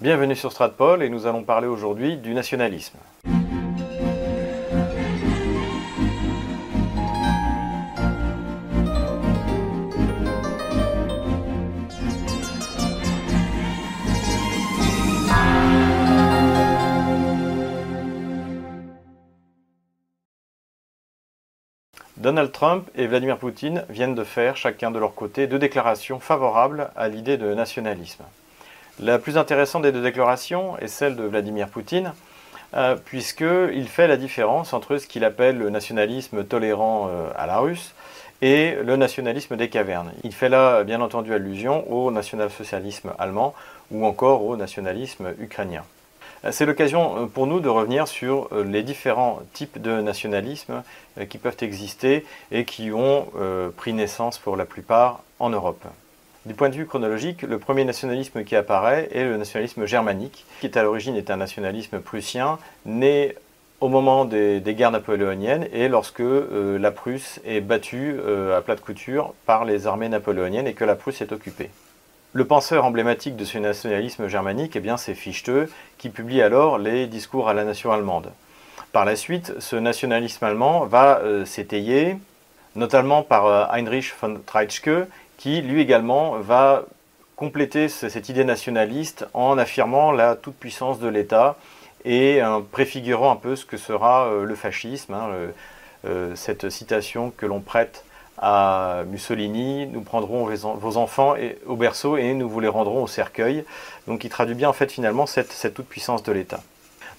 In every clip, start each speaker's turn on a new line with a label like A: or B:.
A: Bienvenue sur Stratpol et nous allons parler aujourd'hui du nationalisme. Donald Trump et Vladimir Poutine viennent de faire, chacun de leur côté, deux déclarations favorables à l'idée de nationalisme. La plus intéressante des deux déclarations est celle de Vladimir Poutine, euh, puisqu'il fait la différence entre ce qu'il appelle le nationalisme tolérant euh, à la russe et le nationalisme des cavernes. Il fait là, bien entendu, allusion au national-socialisme allemand ou encore au nationalisme ukrainien. C'est l'occasion euh, pour nous de revenir sur euh, les différents types de nationalisme euh, qui peuvent exister et qui ont pris naissance pour la plupart en Europe. Du point de vue chronologique, le premier nationalisme qui apparaît est le nationalisme germanique, qui est à l'origine est un nationalisme prussien, né au moment des, guerres napoléoniennes et lorsque la Prusse est battue à plat de couture par les armées napoléoniennes et que la Prusse est occupée. Le penseur emblématique de ce nationalisme germanique, eh c'est Fichte, qui publie alors les discours à la nation allemande. Par la suite, ce nationalisme allemand va euh, s'étayer, notamment par euh, Heinrich von Treitschke, qui lui également va compléter cette idée nationaliste en affirmant la toute-puissance de l'État et en préfigurant un peu ce que sera euh, le fascisme, hein, cette citation que l'on prête à Mussolini, nous prendrons vos enfants au berceau et nous vous les rendrons au cercueil. Donc il traduit bien en fait finalement cette, toute-puissance de l'État.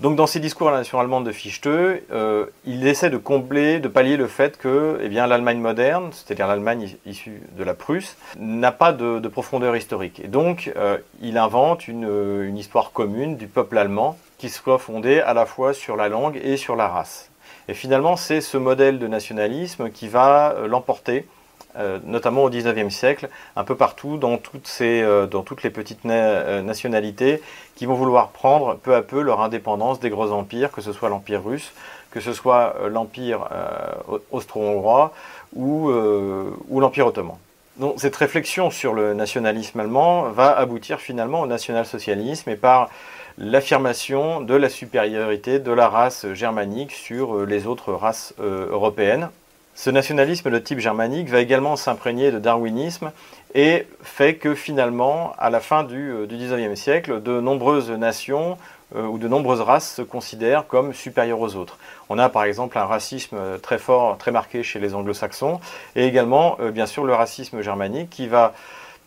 A: Donc dans ses discours à la nation allemande de Fichte, euh, il essaie de combler, de pallier le fait que eh bien, l'Allemagne moderne, c'est-à-dire l'Allemagne issue de la Prusse, n'a pas de, profondeur historique. Et donc euh, il invente une, une histoire commune du peuple allemand qui soit fondée à la fois sur la langue et sur la race. Et finalement, c'est ce modèle de nationalisme qui va euh, l'emporter, euh, notamment au XIXe siècle, un peu partout, dans toutes, euh, les petites nationalités qui vont vouloir prendre peu à peu leur indépendance des gros empires, que ce soit l'Empire russe, que ce soit l'Empire austro-hongrois ou, l'Empire ottoman. Donc, cette réflexion sur le nationalisme allemand va aboutir finalement au national-socialisme et par l'affirmation de la supériorité de la race germanique sur euh, les autres races euh, européennes. Ce nationalisme de type germanique va également s'imprégner de darwinisme et fait que finalement, à la fin du, euh, XIXe siècle, de nombreuses nations ou de nombreuses races se considèrent comme supérieures aux autres. On a par exemple un racisme très fort, très marqué chez les anglo-saxons, et également bien sûr le racisme germanique qui va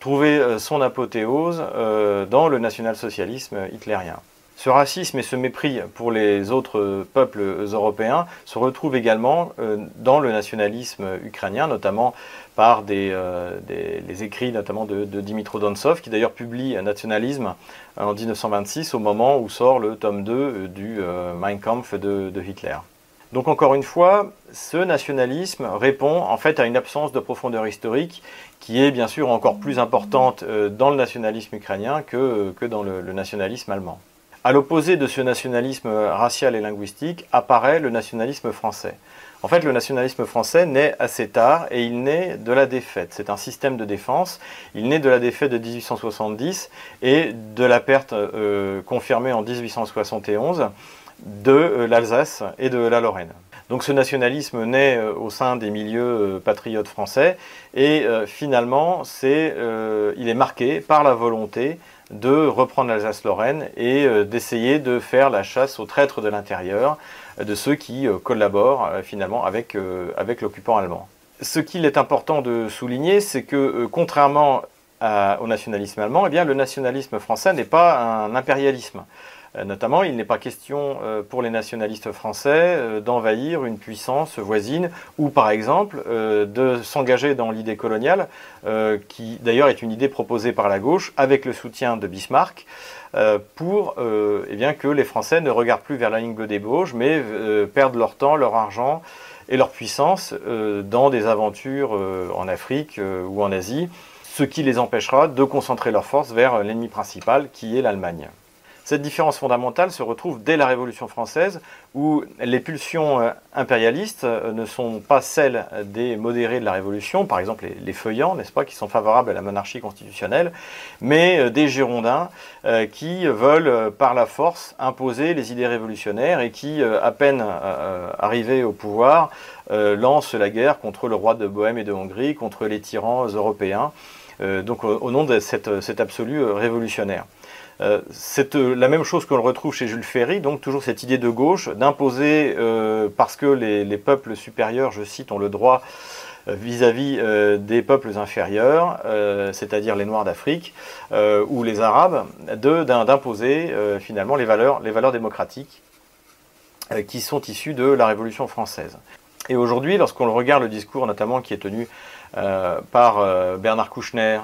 A: trouver euh, son apothéose euh, dans le national-socialisme hitlérien. Ce racisme et ce mépris pour les autres peuples européens se retrouvent également euh, dans le nationalisme ukrainien, notamment par des, les écrits notamment de, de Dimitro Donsov, qui d'ailleurs publie Nationalisme en 1926 au moment où sort le tome 2 du Mein Kampf de Hitler. Donc encore une fois, ce nationalisme répond en fait à une absence de profondeur historique qui est bien sûr encore plus importante euh, dans le nationalisme ukrainien que dans le, nationalisme allemand. À l'opposé de ce nationalisme racial et linguistique apparaît le nationalisme français. En fait, le nationalisme français naît assez tard et il naît de la défaite. C'est un système de défense. Il naît de la défaite de 1870 et de la perte euh, confirmée en 1871 de euh, l'Alsace et de la Lorraine. Donc ce nationalisme naît euh, au sein des milieux euh, patriotes français et finalement il est marqué par la volonté de reprendre l'Alsace-Lorraine et d'essayer de faire la chasse aux traîtres de l'intérieur, de ceux qui collaborent finalement avec, l'occupant allemand. Ce qu'il est important de souligner, c'est que contrairement au nationalisme allemand, eh le nationalisme français n'est pas un impérialisme. Euh, notamment, il n'est pas question euh, pour les nationalistes français euh, d'envahir une puissance voisine ou par exemple de s'engager dans l'idée coloniale, qui d'ailleurs est une idée proposée par la gauche avec le soutien de Bismarck, pour eh bien, que les Français ne regardent plus vers la ligne des Bauges, mais perdent leur temps, leur argent et leur puissance dans des aventures en Afrique ou en Asie, ce qui les empêchera de concentrer leurs forces vers l'ennemi principal qui est l'Allemagne. Cette différence fondamentale se retrouve dès la Révolution française, où les pulsions euh, impérialistes euh, ne sont pas celles des modérés de la Révolution, par exemple les, feuillants, n'est-ce pas, qui sont favorables à la monarchie constitutionnelle, mais euh, des Girondins qui veulent par la force imposer les idées révolutionnaires et qui, à peine arrivés au pouvoir, lancent la guerre contre le roi de Bohême et de Hongrie, contre les tyrans européens, donc au, nom de cet absolu révolutionnaire. Euh, c'est euh, la même chose qu'on retrouve chez Jules Ferry, donc toujours cette idée de gauche d'imposer, euh, parce que les, peuples supérieurs, je cite, ont le droit vis-à-vis des peuples inférieurs, c'est-à-dire les Noirs d'Afrique ou les Arabes, d'imposer finalement les valeurs démocratiques qui sont issues de la Révolution française. Et aujourd'hui, lorsqu'on regarde le discours notamment qui est tenu par Bernard Kouchner,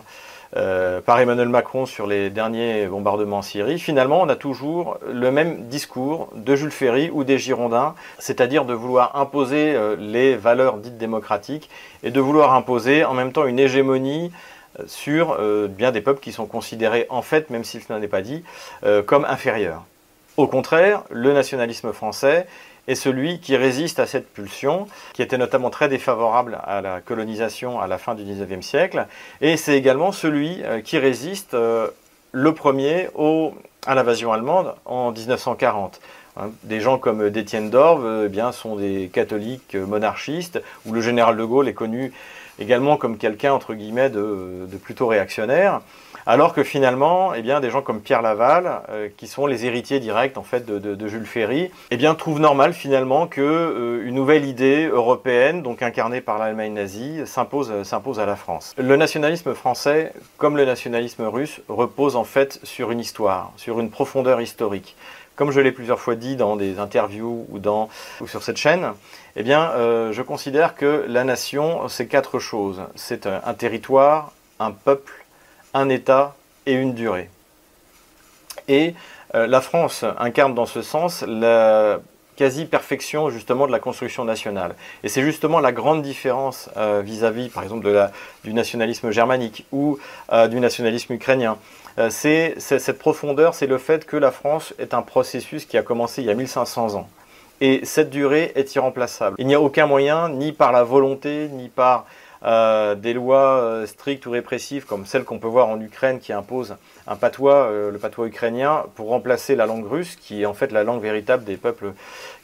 A: euh, par Emmanuel Macron sur les derniers bombardements en Syrie, finalement, on a toujours le même discours de Jules Ferry ou des Girondins, c'est-à-dire de vouloir imposer euh, les valeurs dites démocratiques et de vouloir imposer en même temps une hégémonie euh, sur bien des peuples qui sont considérés en fait, même si ce n'est pas dit, comme inférieurs. Au contraire, le nationalisme français est celui qui résiste à cette pulsion, qui était notamment très défavorable à la colonisation à la fin du XIXe siècle, et c'est également celui euh, qui résiste euh, le premier à l'invasion allemande en 1940. Hein, des gens comme Détienne d'Orve euh, eh bien, sont des catholiques monarchistes, où le général de Gaulle est connu également comme quelqu'un entre guillemets de plutôt réactionnaire. Alors que finalement, eh bien, des gens comme Pierre Laval, euh, qui sont les héritiers directs en fait de, Jules Ferry, eh bien, trouvent normal finalement que euh, une nouvelle idée européenne, donc incarnée par l'Allemagne nazie, s'impose, s'impose à la France. Le nationalisme français, comme le nationalisme russe, repose en fait sur une histoire, sur une profondeur historique. Comme je l'ai plusieurs fois dit dans des interviews ou, dans, ou sur cette chaîne, eh bien, euh, je considère que la nation, c'est quatre choses. C'est un territoire, un peuple, un État et une durée. Et euh, la France incarne dans ce sens la quasi-perfection justement de la construction nationale. Et c'est justement la grande différence euh, vis-à-vis, par exemple, de la, du nationalisme germanique ou euh, du nationalisme ukrainien. c'est cette profondeur, c'est le fait que la France est un processus qui a commencé il y a 1500 ans. Et cette durée est irremplaçable. Il n'y a aucun moyen, ni par la volonté, ni par euh, des lois euh, strictes ou répressives comme celles qu'on peut voir en Ukraine qui imposent un patois, euh, le patois ukrainien, pour remplacer la langue russe, qui est en fait la langue véritable des peuples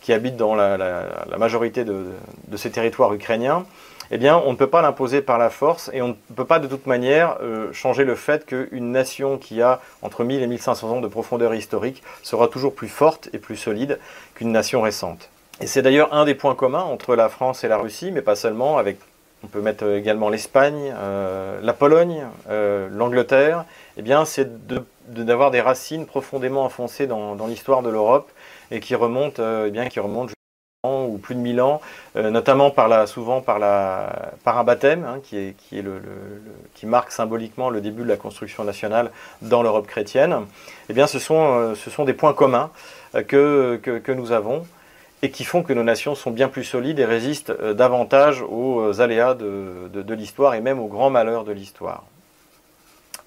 A: qui habitent dans la, majorité de, ces territoires ukrainiens, eh bien, on ne peut pas l'imposer par la force et on ne peut pas de toute manière changer le fait qu'une nation qui a entre 1000 et 1500 ans de profondeur historique sera toujours plus forte et plus solide qu'une nation récente. Et c'est d'ailleurs un des points communs entre la France et la Russie, mais pas seulement, avec on peut mettre également l'Espagne, euh, la Pologne, euh, l'Angleterre, eh bien, c'est d'avoir des racines profondément enfoncées dans, l'histoire de l'Europe et qui remontent, euh, eh bien, qui remontent ou plus de 1000 ans, notamment par la, souvent par, la, par un baptême hein, qui, est, qui, est le, qui marque symboliquement le début de la construction nationale dans l'Europe chrétienne. Eh bien, ce sont, ce sont des points communs que, que, que nous avons et qui font que nos nations sont bien plus solides et résistent euh, davantage aux euh, aléas de, l'histoire et même aux grands malheurs de l'histoire.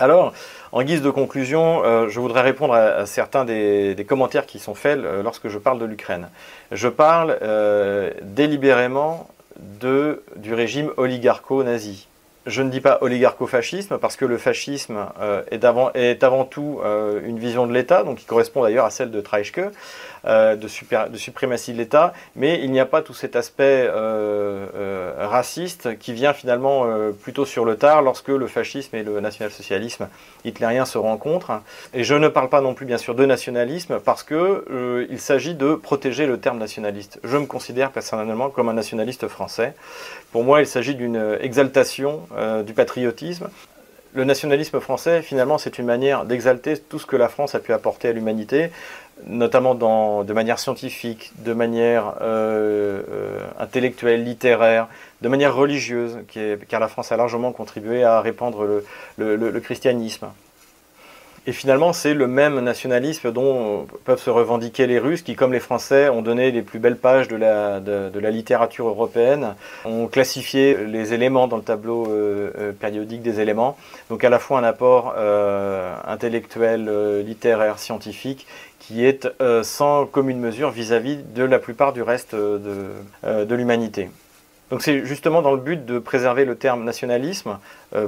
A: Alors, en guise de conclusion, euh, je voudrais répondre à, certains des, commentaires qui sont faits lorsque je parle de l'Ukraine. Je parle délibérément de, du régime oligarcho-nazi. Je ne dis pas oligarcho-fascisme parce que le fascisme est, est, avant tout une vision de l'État, donc qui correspond d'ailleurs à celle de Treitschke. Euh, de, de, suprématie de l'État, mais il n'y a pas tout cet aspect euh, euh, raciste qui vient finalement plutôt sur le tard lorsque le fascisme et le national-socialisme hitlérien se rencontrent. Et je ne parle pas non plus bien sûr de nationalisme parce que il s'agit de protéger le terme nationaliste. Je me considère personnellement comme un nationaliste français. Pour moi, il s'agit d'une exaltation du patriotisme le nationalisme français, finalement, c'est une manière d'exalter tout ce que la France a pu apporter à l'humanité, notamment dans, de manière scientifique, de manière euh, euh, intellectuelle, littéraire, de manière religieuse, car la France a largement contribué à répandre le, christianisme. Et finalement, c'est le même nationalisme dont peuvent se revendiquer les Russes, qui, comme les Français, ont donné les plus belles pages de la, littérature européenne, ont classifié les éléments dans le tableau euh, euh, périodique des éléments. Donc à la fois un apport euh, intellectuel, littéraire, scientifique, qui est sans commune mesure vis-à-vis de la plupart du reste de l'humanité. Donc c'est justement dans le but de préserver le terme nationalisme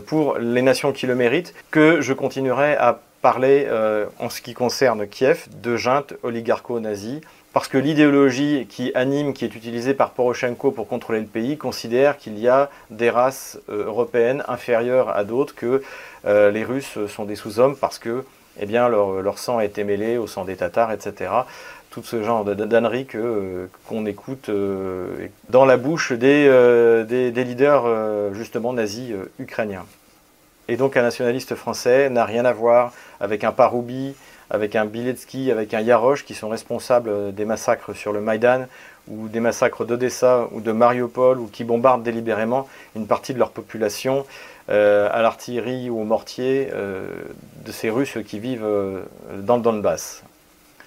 A: pour les nations qui le méritent que je continuerai à parler, euh, en ce qui concerne Kiev, de junte oligarcho-nazie, parce que l'idéologie qui anime, qui est utilisée par Poroshenko pour contrôler le pays, considère qu'il y a des races euh, européennes inférieures à d'autres, que euh, les Russes sont des sous-hommes parce que eh bien, leur, sang a été mêlé au sang des Tatars, etc. Tout ce genre d'ânerie qu'on écoute dans la bouche des, des leaders justement nazis ukrainiens. Et donc un nationaliste français n'a rien à voir avec un Paroubi, avec un Biletsky, avec un Yaroche qui sont responsables des massacres sur le Maïdan ou des massacres d'Odessa ou de Mariupol ou qui bombardent délibérément une partie de leur population euh, à l'artillerie ou au mortier euh, de ces Russes qui vivent euh, dans le Donbass.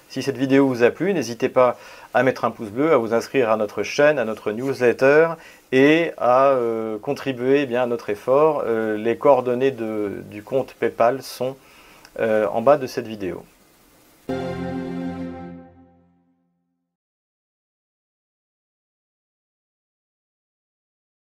A: Si cette vidéo vous a plu, n'hésitez pas à mettre un pouce bleu, à vous inscrire à notre chaîne, à notre newsletter et à euh, contribuer eh bien, à notre effort. Euh, les coordonnées du compte PayPal sont euh, en bas de cette vidéo.